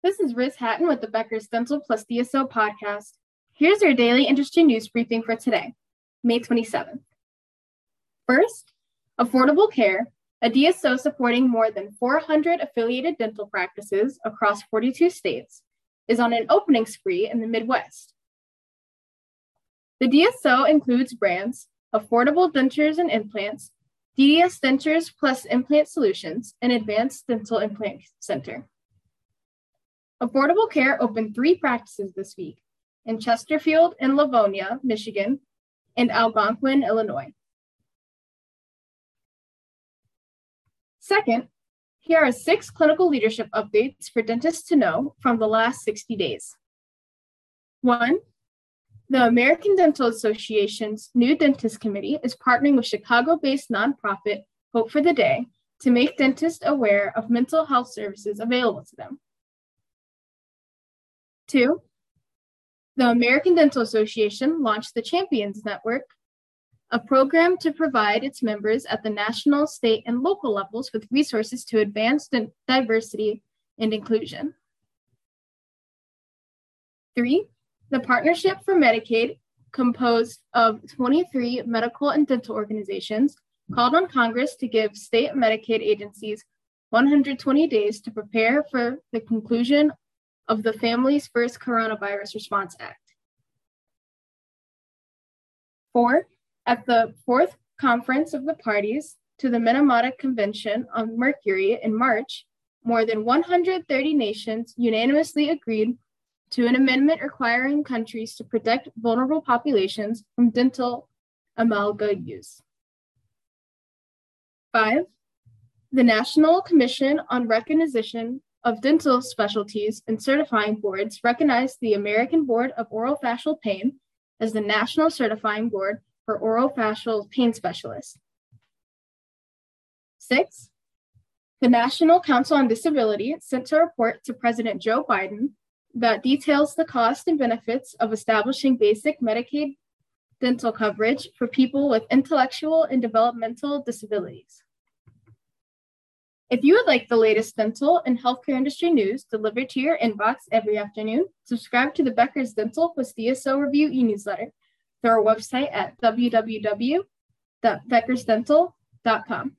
This is Riz Hatton with the Becker's Dental Plus DSO podcast. Here's your daily industry news briefing for today, May 27th. First, Affordable Care, a DSO supporting more than 400 affiliated dental practices across 42 states, is on an opening spree in the Midwest. The DSO includes brands Affordable Dentures and Implants, DDS Dentures Plus Implant Solutions, and Advanced Dental Implant Center. Affordable Care opened three practices this week in Chesterfield and Livonia, Michigan, and Algonquin, Illinois. Second, here are six clinical leadership updates for dentists to know from the last 60 days. One, the American Dental Association's new dentist committee is partnering with Chicago based nonprofit Hope for the Day to make dentists aware of mental health services available to them. Two, the American Dental Association launched the Champions Network, a program to provide its members at the national, state, and local levels with resources to advance diversity and inclusion. Three, the Partnership for Medicaid, composed of 23 medical and dental organizations, called on Congress to give state Medicaid agencies 120 days to prepare for the conclusion of the Families First Coronavirus Response Act. Four, at the fourth conference of the parties to the Minamata Convention on Mercury in March, more than 130 nations unanimously agreed to an amendment requiring countries to protect vulnerable populations from dental amalgam use. Five, the National Commission on Recognition of dental specialties and certifying boards recognize the American Board of Orofacial Pain as the national certifying board for orofacial pain specialists. Six, the National Council on Disability sent a report to President Joe Biden that details the cost and benefits of establishing basic Medicaid dental coverage for people with intellectual and developmental disabilities. If you would like the latest dental and healthcare industry news delivered to your inbox every afternoon, subscribe to the Becker's Dental plus DSO Review e-newsletter through our website at www.beckersdental.com.